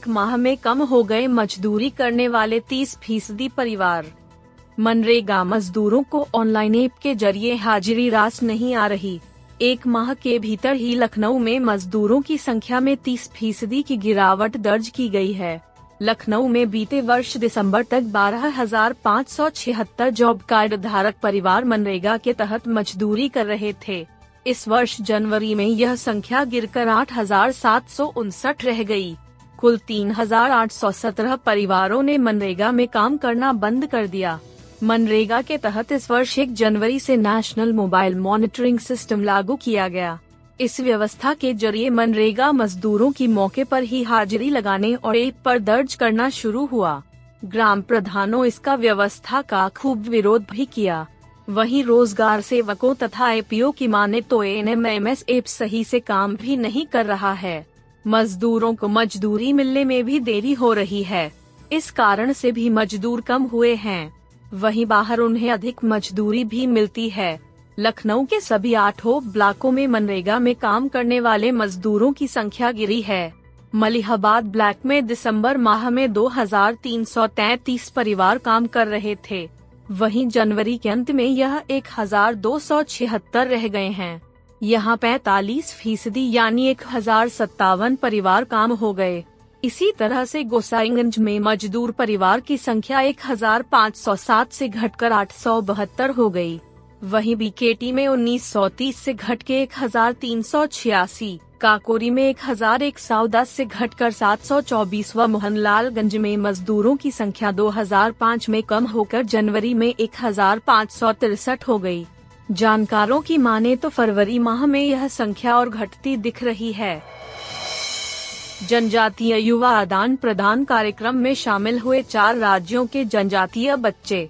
एक माह में कम हो गए मजदूरी करने वाले 30 फ़ीसदी परिवार। मनरेगा मजदूरों को ऑनलाइन ऐप के ज़रिए हाजिरी रास नहीं आ रही। एक माह के भीतर ही लखनऊ में मजदूरों की संख्या में 30 फ़ीसदी की गिरावट दर्ज की गई है। लखनऊ में बीते वर्ष दिसंबर तक बारह हज़ार पाँच सौ छिहत्तर जॉब कार्ड धारक परिवार मनरेगा के तहत मजदूरी कर रहे थे। इस वर्ष जनवरी में यह संख्या गिरकर आठ हज़ार सात सौ उनसठ रह गई। कुल 3,817 परिवारों ने मनरेगा में काम करना बंद कर दिया। मनरेगा के तहत इस वर्ष एक जनवरी से नेशनल मोबाइल मॉनिटरिंग सिस्टम लागू किया गया। इस व्यवस्था के ज़रिए मनरेगा मजदूरों की मौके पर ही हाजिरी लगाने और ऐप पर दर्ज करना शुरू हुआ। ग्राम प्रधानों इसका व्यवस्था का खूब विरोध भी किया। वहीं रोज़गार सेवकों तथा एपीओ की माने तो एन ऐप सही से काम भी नहीं कर रहा है। मजदूरों को मजदूरी मिलने में भी देरी हो रही है। इस कारण से भी मजदूर कम हुए हैं। वहीं बाहर उन्हें अधिक मजदूरी भी मिलती है। लखनऊ के सभी आठों ब्लॉकों में मनरेगा में काम करने वाले मजदूरों की संख्या गिरी है। मलिहाबाद ब्लैक में दिसंबर माह में 2333 परिवार काम कर रहे थे। वहीं जनवरी के अंत में यह एक हज़ार दो सौ छिहत्तर रह गए हैं। यहाँ पैतालीस फ़ीसदी यानी एक हज़ार सत्तावन परिवार काम हो गए। इसी तरह से गोसाईगंज में मजदूर परिवार की संख्या एक हज़ार पाँच सौ सात ऐसी घटकर आठ सौ बहत्तर हो गई वहीं बीकेटी में उन्नीस सौ तीस ऐसी घट के एक हज़ार तीन सौ छियासी, काकोरी में एक हज़ार एक सौ दस ऐसी घटकर सात सौ चौबीस व मोहनलालगंज में मजदूरों की संख्या दो हज़ार पाँच में कम होकर जनवरी में एक हज़ार पाँच सौ तिरसठ हो गई जानकारों की माने तो फरवरी माह में यह संख्या और घटती दिख रही है। जनजातीय युवा आदान प्रदान कार्यक्रम में शामिल हुए चार राज्यों के जनजातीय बच्चे।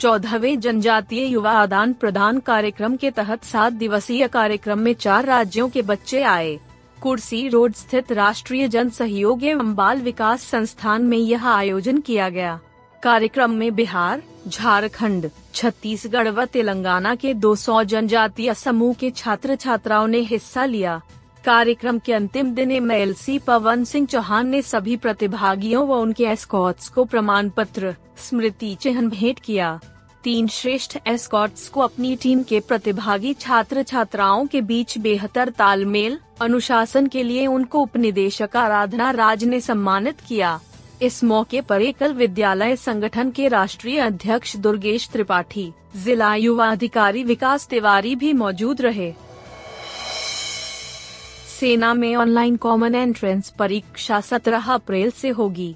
चौदहवे जनजातीय युवा आदान प्रदान कार्यक्रम के तहत सात दिवसीय कार्यक्रम में चार राज्यों के बच्चे आए। कुर्सी रोड स्थित राष्ट्रीय जन सहयोग एवं बाल विकास संस्थान में यह आयोजन किया गया। कार्यक्रम में बिहार झारखंड, छत्तीसगढ़ व तेलंगाना के 200 जनजातीय समूह के छात्र छात्राओं ने हिस्सा लिया। कार्यक्रम के अंतिम दिन एम एल पवन सिंह चौहान ने सभी प्रतिभागियों व उनके एस्कॉट्स को प्रमाण पत्र स्मृति चिन्ह भेंट किया। तीन श्रेष्ठ एस्कॉट्स को अपनी टीम के प्रतिभागी छात्र छात्राओं के बीच बेहतर तालमेल अनुशासन के लिए उनको उपनिदेशक आराधना राज ने सम्मानित किया। इस मौके पर एकल विद्यालय संगठन के राष्ट्रीय अध्यक्ष दुर्गेश त्रिपाठी, जिला युवा अधिकारी विकास तिवारी भी मौजूद रहे। सेना में ऑनलाइन कॉमन एंट्रेंस परीक्षा 17 अप्रैल से होगी।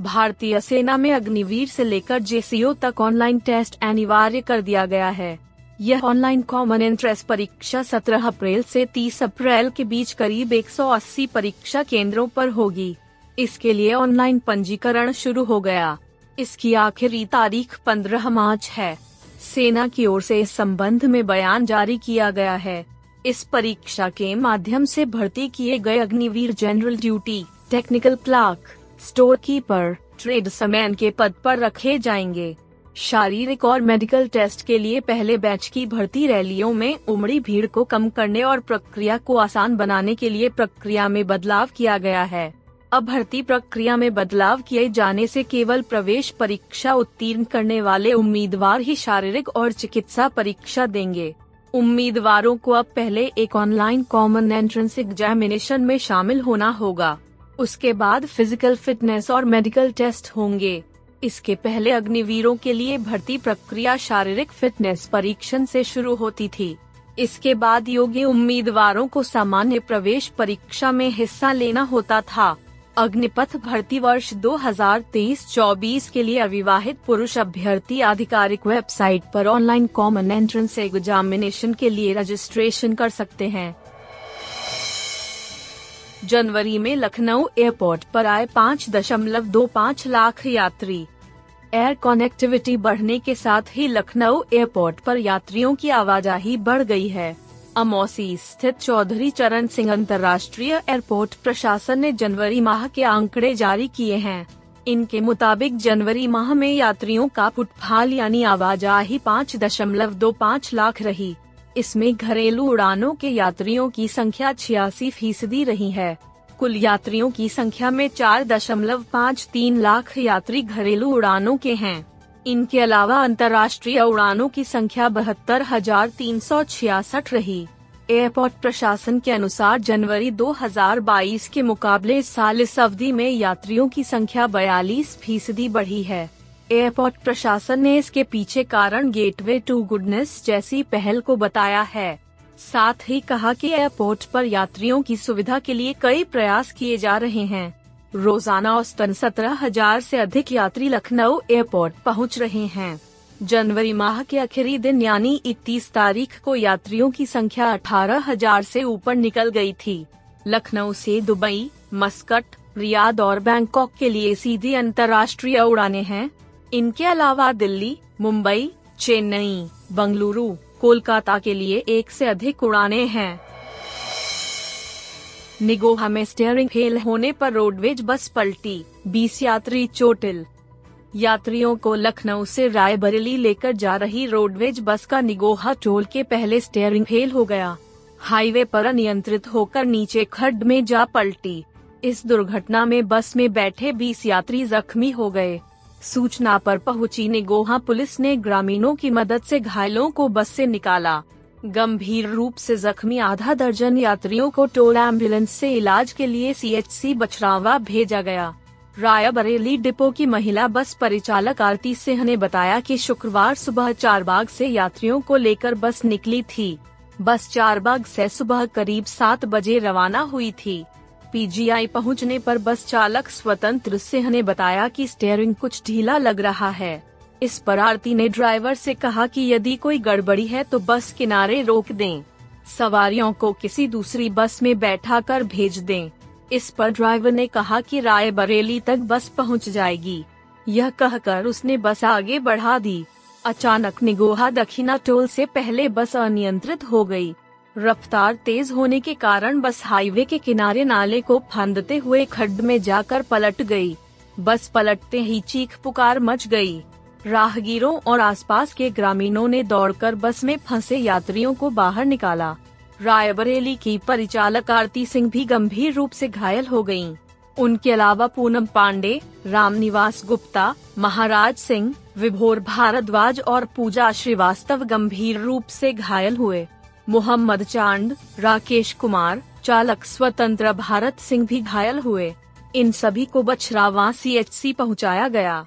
भारतीय सेना में अग्निवीर से लेकर जेसीओ तक ऑनलाइन टेस्ट अनिवार्य कर दिया गया है। यह ऑनलाइन कॉमन एंट्रेंस परीक्षा 17 अप्रैल से 30 अप्रैल के बीच करीब 180 परीक्षा केंद्रों पर होगी। इसके लिए ऑनलाइन पंजीकरण शुरू हो गया। इसकी आखिरी तारीख 15 मार्च है। सेना की ओर से इस संबंध में बयान जारी किया गया है। इस परीक्षा के माध्यम से भर्ती किए गए Agniveer general duty technical clerk store keeper tradesman के पद पर रखे जाएँगे। शारीरिक और मेडिकल टेस्ट के लिए पहले बैच की भर्ती रैलियों में उमड़ी भीड़ को कम करने और प्रक्रिया को आसान बनाने के लिए प्रक्रिया में बदलाव किया गया है। अब भर्ती प्रक्रिया में बदलाव किए जाने से केवल प्रवेश परीक्षा उत्तीर्ण करने वाले उम्मीदवार ही शारीरिक और चिकित्सा परीक्षा देंगे। उम्मीदवारों को अब पहले एक ऑनलाइन कॉमन एंट्रेंस एग्जामिनेशन में शामिल होना होगा। उसके बाद फ़िज़िकल फिटनेस और मेडिकल टेस्ट होंगे। इसके पहले अग्निवीरों के लिए भर्ती प्रक्रिया शारीरिक फिटनेस परीक्षण से शुरू होती थी। इसके बाद योग्य उम्मीदवारों को सामान्य प्रवेश परीक्षा में हिस्सा लेना होता था। अग्निपथ भर्ती वर्ष 2023-24 के लिए अविवाहित पुरुष अभ्यर्थी आधिकारिक वेबसाइट पर ऑनलाइन कॉमन एंट्रेंस एग्जामिनेशन के लिए रजिस्ट्रेशन कर सकते हैं। जनवरी में लखनऊ एयरपोर्ट पर आए पाँच दशमलव दो पाँच लाख यात्री। एयर कनेक्टिविटी बढ़ने के साथ ही लखनऊ एयरपोर्ट पर यात्रियों की आवाजाही बढ़ गई है। अमौसी स्थित चौधरी चरण सिंह अंतर्राष्ट्रीय एयरपोर्ट प्रशासन ने जनवरी माह के आंकड़े जारी किए हैं। इनके मुताबिक जनवरी माह में यात्रियों का फुटफाल यानी आवाजाही पाँच दशमलव दो पाँच लाख रही। इसमें घरेलू उड़ानों के यात्रियों की संख्या छियासी फ़ीसदी रही है। कुल यात्रियों की संख्या में चार दशमलव पाँच तीन लाख यात्री घरेलू उड़ानों के हैं। इनके अलावा अंतर्राष्ट्रीय उड़ानों की संख्या बहत्तर हज़ार तीन सौ छियासठ रही। एयरपोर्ट प्रशासन के अनुसार जनवरी 2022 के मुकाबले इस साल इस अवधि में यात्रियों की संख्या 42 फ़ीसदी बढ़ी है। एयरपोर्ट प्रशासन ने इसके पीछे कारण गेटवे टू गुडनेस जैसी पहल को बताया है। साथ ही कहा कि एयरपोर्ट पर यात्रियों की सुविधा के लिए कई प्रयास किए जा रहे हैं। रोज़ाना औसतन सत्रह हज़ार ऐसी अधिक यात्री लखनऊ एयरपोर्ट पहुँच रहे हैं। जनवरी माह के आखिरी दिन यानी इकतीस तारीख को यात्रियों की संख्या अठारह हज़ार ऐसी ऊपर निकल गई थी। लखनऊ से दुबई, मस्कट, रियाद और बैंकॉक के लिए सीधी अंतर्राष्ट्रीय उड़ानें हैं। इनके अलावा दिल्ली, मुंबई, चेन्नई, बंगलुरु, कोलकाता के लिए एक से अधिक उड़ानें हैं। निगोहा में स्टेयरिंग फेल होने पर रोडवेज़ बस पलटी। 20 यात्री चोटिल। यात्रियों को लखनऊ से रायबरेली लेकर जा रही रोडवेज़ बस का निगोहा टोल के पहले स्टेयरिंग फेल हो गया। हाईवे पर अनियंत्रित होकर नीचे खड्ड में जा पलटी। इस दुर्घटना में बस में बैठे 20 यात्री जख्मी हो गए। सूचना पर पहुँची निगोहा पुलिस ने ग्रामीणों की मदद से घायलों को बस से निकाला। गंभीर रूप से जख्मी आधा दर्जन यात्रियों को टोल एंबुलेंस से इलाज के लिए सीएचसी बछरावा भेजा गया। रायबरेली डिपो की महिला बस परिचालक आरती सिंह ने बताया कि शुक्रवार सुबह चारबाग से यात्रियों को लेकर बस निकली थी। बस चारबाग से सुबह करीब सात बजे रवाना हुई थी। पीजीआई पहुँचने पर बस चालक स्वतंत्र सिंह ने बताया कि स्टेयरिंग कुछ ढीला लग रहा है। इस पर आरती ने ड्राइवर से कहा कि यदि कोई गड़बड़ी है तो बस किनारे रोक दें सवारियों को किसी दूसरी बस में बैठा कर भेज दें इस पर ड्राइवर ने कहा कि राय बरेली तक बस पहुँच जाएगी यह कहकर उसने बस आगे बढ़ा दी अचानक निगोहा दक्षिणा टोल से पहले बस अनियंत्रित हो गई। रफ्तार तेज होने के कारण बस हाईवे के किनारे नाले को फांदते हुए खड्ड में जाकर पलट गई। बस पलटते ही चीख पुकार मच गई। राहगीरों और आसपास के ग्रामीणों ने दौड़कर बस में फंसे यात्रियों को बाहर निकाला। रायबरेली की परिचालक आरती सिंह भी गंभीर रूप से घायल हो गयीं। उनके अलावा पूनम पांडे, रामनिवास गुप्ता, महाराज सिंह, विभोर भारद्वाज और पूजा श्रीवास्तव गंभीर रूप से घायल हुए। मोहम्मद चाँद, राकेश कुमार, चालक स्वतंत्र भारत सिंह भी घायल हुए। इन सभी को बछरावा सी एच सी पहुँचाया गया।